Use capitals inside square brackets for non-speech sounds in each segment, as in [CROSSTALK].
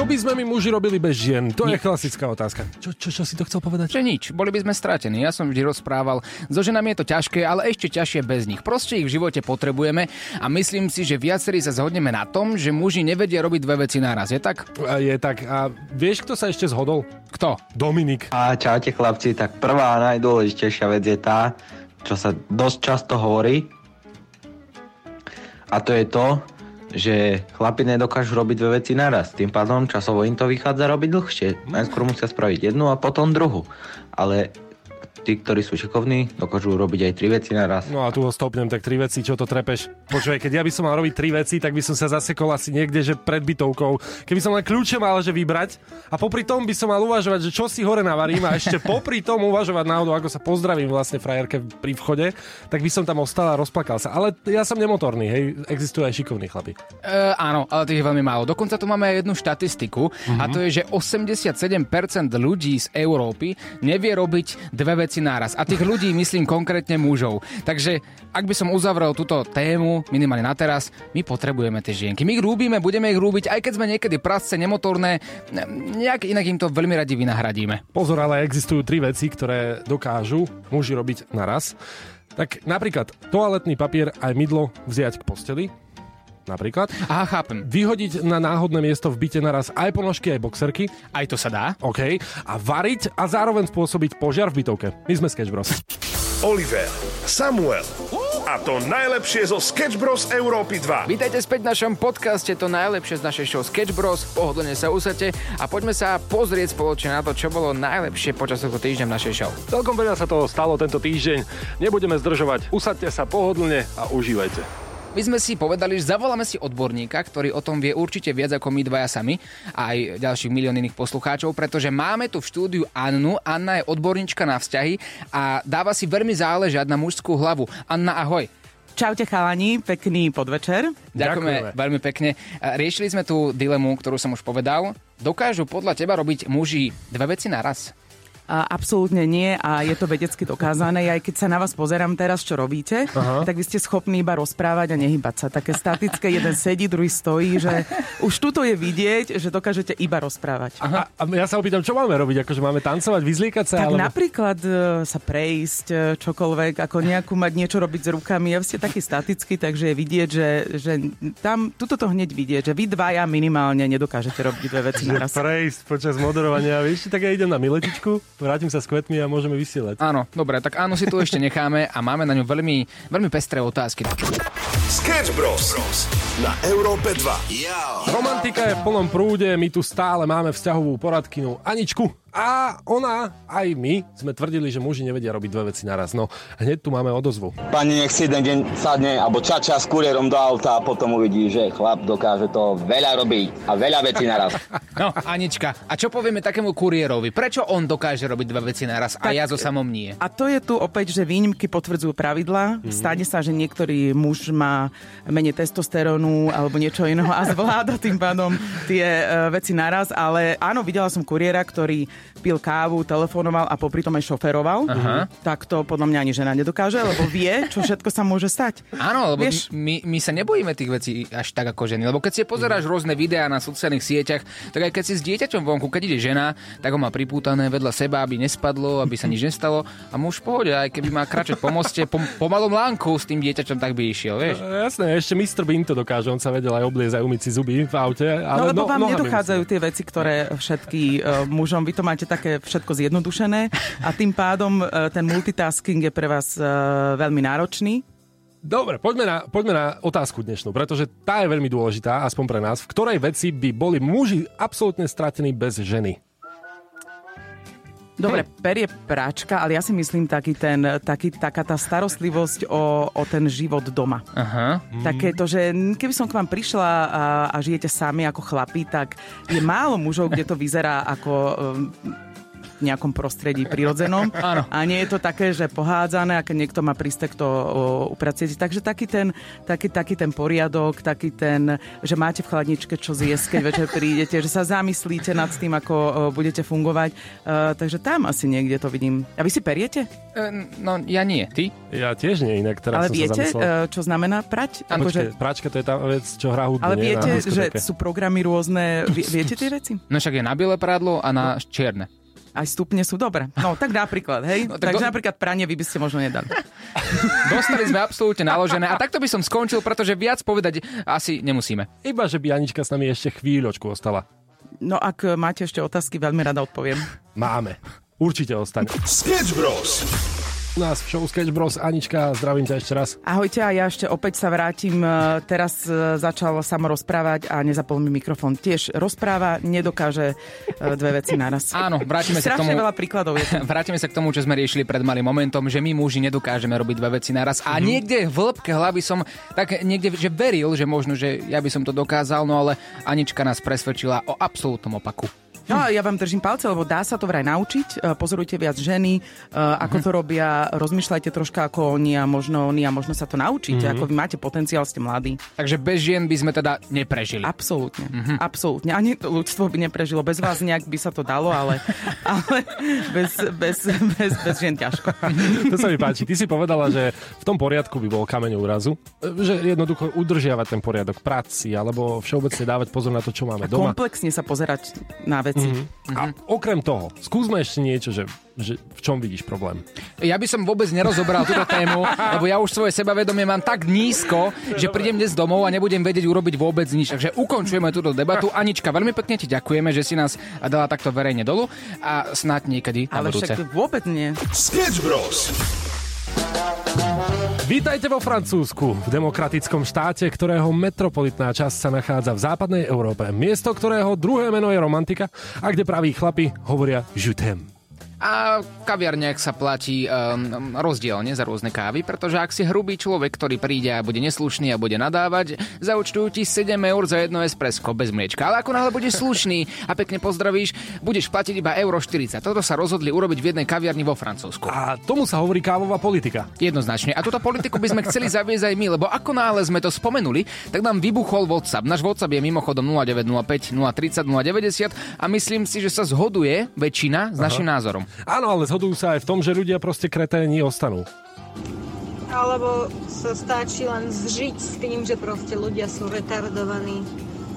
Čo by sme my muži robili bez žien? To je klasická otázka. Čo, čo, čo si to chcel povedať? Že nič, boli by sme stratení. Ja som vždy rozprával, so ženami je to ťažké, ale ešte ťažšie bez nich. Proste ich v živote potrebujeme a myslím si, že viacerí sa zhodneme na tom, že muži nevedia robiť dve veci naraz. Je tak? A je tak. A vieš, kto sa ešte zhodol? Kto? Dominik. A čaute chlapci, tak prvá a najdôležitejšia vec je tá, čo sa dosť často hovorí. A to je to, že chlapi nedokážu robiť dve veci naraz. Tým pádom časovo im to vychádza robiť dlhšie. Najskôr musia spraviť jednu a potom druhú. Ale tí, ktorí sú šikovní, dokážu robiť aj tri veci naraz. No a tu ho stopnem, tak tri veci, čo to trepeš. Počúvaj, keď ja by som mal robiť tri veci, tak by som sa zasekol asi niekde, že pred bytovkou. Keby som len kľúče mal, že vybrať a popri tom by som mal uvažovať, že čo si hore navarím a ešte popri tom uvažovať náhodou, ako sa pozdravím vlastne frajerke pri vchode, tak by som tam ostal a rozplakal sa. Ale ja som nemotorný, hej, existujú aj šikovní chlapi. E, áno, ale tých je veľmi málo. Dokonca tu máme aj jednu štatistiku a to je, že 87% ľudí z Európy nevie robiť dve veci naraz. A tých ľudí myslím konkrétne mužov. Takže ak by som uzavrel túto tému, minimálne na teraz, my potrebujeme tie žienky. My ich rúbime, budeme ich rúbiť, aj keď sme niekedy prasce, nemotorné, nejak inak im to veľmi radi vynahradíme. Pozor, ale existujú tri veci, ktoré dokážu muži robiť naraz. Tak napríklad toaletný papier aj mydlo vziať k posteli, napríklad. Aha, chápem. Vyhodiť na náhodné miesto v byte naraz aj ponožky, aj boxerky. Aj to sa dá. OK. A variť a zároveň spôsobiť požiar v bytovke. My sme Sketch Bros. Oliver, Samuel a to najlepšie zo Sketch Bros. Európy 2. Vítajte späť v našom podcaste, to najlepšie z našej show Sketch Bros. Pohodlne sa usate a poďme sa pozrieť spoločne na to, čo bolo najlepšie počas tohto týždňa v našej show. Celkom veľa sa toho stalo tento týždeň. Nebudeme zdržovať. Usadte sa pohodlne a užívajte. My sme si povedali, že zavoláme si odborníka, ktorý o tom vie určite viac ako my dvaja sami a aj ďalších milión iných poslucháčov, pretože máme tu v štúdiu Annu. Anna je odborníčka na vzťahy a dáva si veľmi záležať na mužskú hlavu. Anna, ahoj. Čaute chalani, pekný podvečer. Ďakujeme, Ďakujeme veľmi pekne. Riešili sme tú dilemu, ktorú som už povedal. Dokážu podľa teba robiť muži dve veci naraz? Absolútne nie a je to vedecky dokázané. Aj keď sa na vás pozerám teraz, čo robíte, Aha. tak vy ste schopní iba rozprávať a nehybať sa. Také statické, jeden sedí, druhý stojí, že už tuto je vidieť, že dokážete iba rozprávať. Aha. A ja sa opýtam, čo máme robiť? Akože máme tancovať, vyzliekať sa? Tak alebo... napríklad e, sa prejsť, e, čokoľvek, ako nejakú mať niečo robiť s rukami. Ja ste taký statický, takže je vidieť, že, že tam, tuto to hneď vidieť, že vy dvaja minimálne nedokážete robiť dve veci naraz. Prejsť počas moderovania, vieš, tak ja idem na miletičku vrátim sa s kvetmi a môžeme vysielať. Áno, dobre, tak áno si tu ešte necháme a máme na ňu veľmi, veľmi pestré otázky. Sketch Bros. na Európe 2. Romantika je v plnom prúde, my tu stále máme vzťahovú poradkynu Aničku. A ona, aj my, sme tvrdili, že muži nevedia robiť dve veci naraz. No, hneď tu máme odozvu. Pani nech si jeden deň sadne, alebo čača s kuriérom do auta a potom uvidí, že chlap dokáže to veľa robiť a veľa vecí naraz. [LAUGHS] No, Anička, a čo povieme takému kuriérovi? Prečo on dokáže robiť dve veci naraz tak, a ja so samom nie? A to je tu opäť, že výnimky potvrdzujú pravidla. Mm-hmm. Stane sa, že niektorý muž má menej testosterónu alebo niečo iného a zvláda tým pádom tie uh, veci naraz. Ale áno, videla som kuriéra, ktorý pil kávu, telefonoval a popri tom aj šoferoval, Aha. tak to podľa mňa ani žena nedokáže, lebo vie, čo všetko sa môže stať. Áno, lebo Vieš? my, my sa nebojíme tých vecí až tak ako ženy, lebo keď si pozeráš mm. rôzne videá na sociálnych sieťach, tak aj keď si s dieťaťom vonku, keď ide žena, tak ho má pripútané vedľa seba, aby nespadlo, aby sa nič nestalo a muž v pohode, aj keby má kračať po moste, po, po malom lánku s tým dieťaťom, tak by išiel, vieš. No, jasné, ešte Mr. Bean to dokáže, on sa vedel aj obliezať umyť si zuby v aute. Ale no lebo no, vám nedochádzajú tie veci, ktoré všetky uh, mužom, vy to máte také všetko zjednodušené a tým pádom e, ten multitasking je pre vás e, veľmi náročný. Dobre, poďme na, poďme na otázku dnešnú, pretože tá je veľmi dôležitá, aspoň pre nás. V ktorej veci by boli muži absolútne stratení bez ženy? Dobre, perie práčka, ale ja si myslím taký ten, taký, taká tá starostlivosť o, o ten život doma. Aha. Také to, že keby som k vám prišla a, a žijete sami ako chlapí, tak je málo mužov, kde to vyzerá ako v nejakom prostredí prirodzenom. [LAUGHS] Áno. A nie je to také, že pohádzané, a keď niekto má prísť to upracieť. Takže taký ten, taký, taký ten poriadok, taký ten, že máte v chladničke čo zjesť, keď večer prídete, že sa zamyslíte nad tým, ako budete fungovať. Uh, takže tam asi niekde to vidím. A vy si periete? E, no, ja nie. Ty? Ja tiež nie, inak teraz Ale som viete, sa zamyslel. uh, čo znamená prať? Áno, Akože- Počkej, práčka to je tá vec, čo hrá hudbu, ale viete, že sú programy rôzne. Vie, viete tie veci? No však je na biele prádlo a na čierne. Aj stupne sú dobré. No, tak napríklad, hej? No, No, tak Takže do- napríklad pranie vy by ste možno nedali. Dostali sme absolútne naložené a takto by som skončil, pretože viac povedať asi nemusíme. Iba, že by Anička s nami ešte chvíľočku ostala. No, ak máte ešte otázky, veľmi rada odpoviem. Máme. Určite ostane. Sketch Bros. U nás v show Sketch Bros. Anička, zdravím ťa ešte raz. Ahojte a ja ešte opäť sa vrátim. E, Teraz e, začal samo rozprávať a nezapol mi mikrofón. Tiež rozpráva, nedokáže e, dve veci naraz. [LAUGHS] Áno, vrátime sa k tomu. veľa príkladov je. [LAUGHS] Vrátime sa k tomu, čo sme riešili pred malým momentom, že my muži nedokážeme robiť dve veci naraz. A niekde v hĺbke hlavy som tak niekde, že veril, že možno, že ja by som to dokázal, no ale Anička nás presvedčila o absolútnom opaku. No a ja vám držím palce, lebo dá sa to vraj naučiť. E, Pozorujte viac ženy, e, ako to robia, rozmýšľajte troška ako oni a možno oni a možno sa to naučíte. Ako vy máte potenciál, ste mladí. Takže bez žien by sme teda neprežili. Absolútne, absolútne. Ani to ľudstvo by neprežilo. Bez vás nejak by sa to dalo, ale, [LAUGHS] ale bez, bez, bez, bez žien ťažko. To sa mi páči. Ty si povedala, že v tom poriadku by bol kameň úrazu. Že jednoducho udržiavať ten poriadok práci alebo všeobecne dávať pozor na to, čo máme doma. Komplexne sa pozerať na veci. A okrem toho, skúsme ešte niečo, že, že v čom vidíš problém. Ja by som vôbec nerozobral túto tému, [LAUGHS] lebo ja už svoje sebavedomie mám tak nízko, že prídem dnes domov a nebudem vedieť urobiť vôbec nič. Takže ukončujeme túto debatu. Anička, veľmi pekne ti ďakujeme, že si nás dala takto verejne dolu a snáď niekedy na Ale budúce. však vôbec nie. Sketch Bros. Vítajte vo Francúzsku, v demokratickom štáte, ktorého metropolitná časť sa nachádza v západnej Európe. Miesto, ktorého druhé meno je romantika a kde praví chlapi hovoria t'aime. A v kaviarniach sa platí um, rozdielne za rôzne kávy, pretože ak si hrubý človek, ktorý príde a bude neslušný a bude nadávať, zaučtujú ti 7 eur za jedno espresso bez mliečka. Ale ako náhle budeš slušný a pekne pozdravíš, budeš platiť iba euro 40. Toto sa rozhodli urobiť v jednej kaviarni vo Francúzsku. A tomu sa hovorí kávová politika. Jednoznačne. A túto politiku by sme chceli zaviesť aj my, lebo ako náhle sme to spomenuli, tak nám vybuchol WhatsApp. Náš WhatsApp je mimochodom 0905 030 090 a myslím si, že sa zhoduje väčšina s našim názorom. Áno, ale zhodujú sa aj v tom, že ľudia proste kreténi ostanú. Alebo sa stačí len zžiť s tým, že proste ľudia sú retardovaní.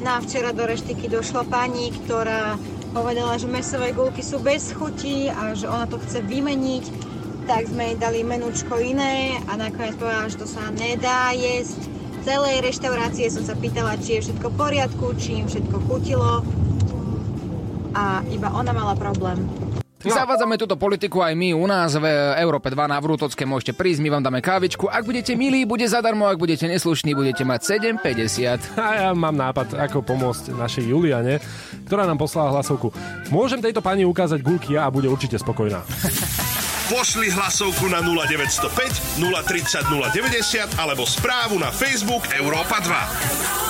Na včera do reštiky došla pani, ktorá povedala, že mesové gulky sú bez chuti a že ona to chce vymeniť. Tak sme jej dali menučko iné a nakoniec povedala, že to sa nedá jesť. V celej reštaurácie som sa pýtala, či je všetko v poriadku, či im všetko chutilo. A iba ona mala problém. No. Zavádzame túto politiku aj my u nás v Európe 2 na Vrútocké. Môžete prísť, my vám dáme kávičku. Ak budete milí, bude zadarmo, ak budete neslušní, budete mať 7,50. A ja mám nápad, ako pomôcť našej Juliane, ktorá nám poslala hlasovku. Môžem tejto pani ukázať gulky a bude určite spokojná. [LAUGHS] Pošli hlasovku na 0905 030 090 alebo správu na Facebook Európa 2.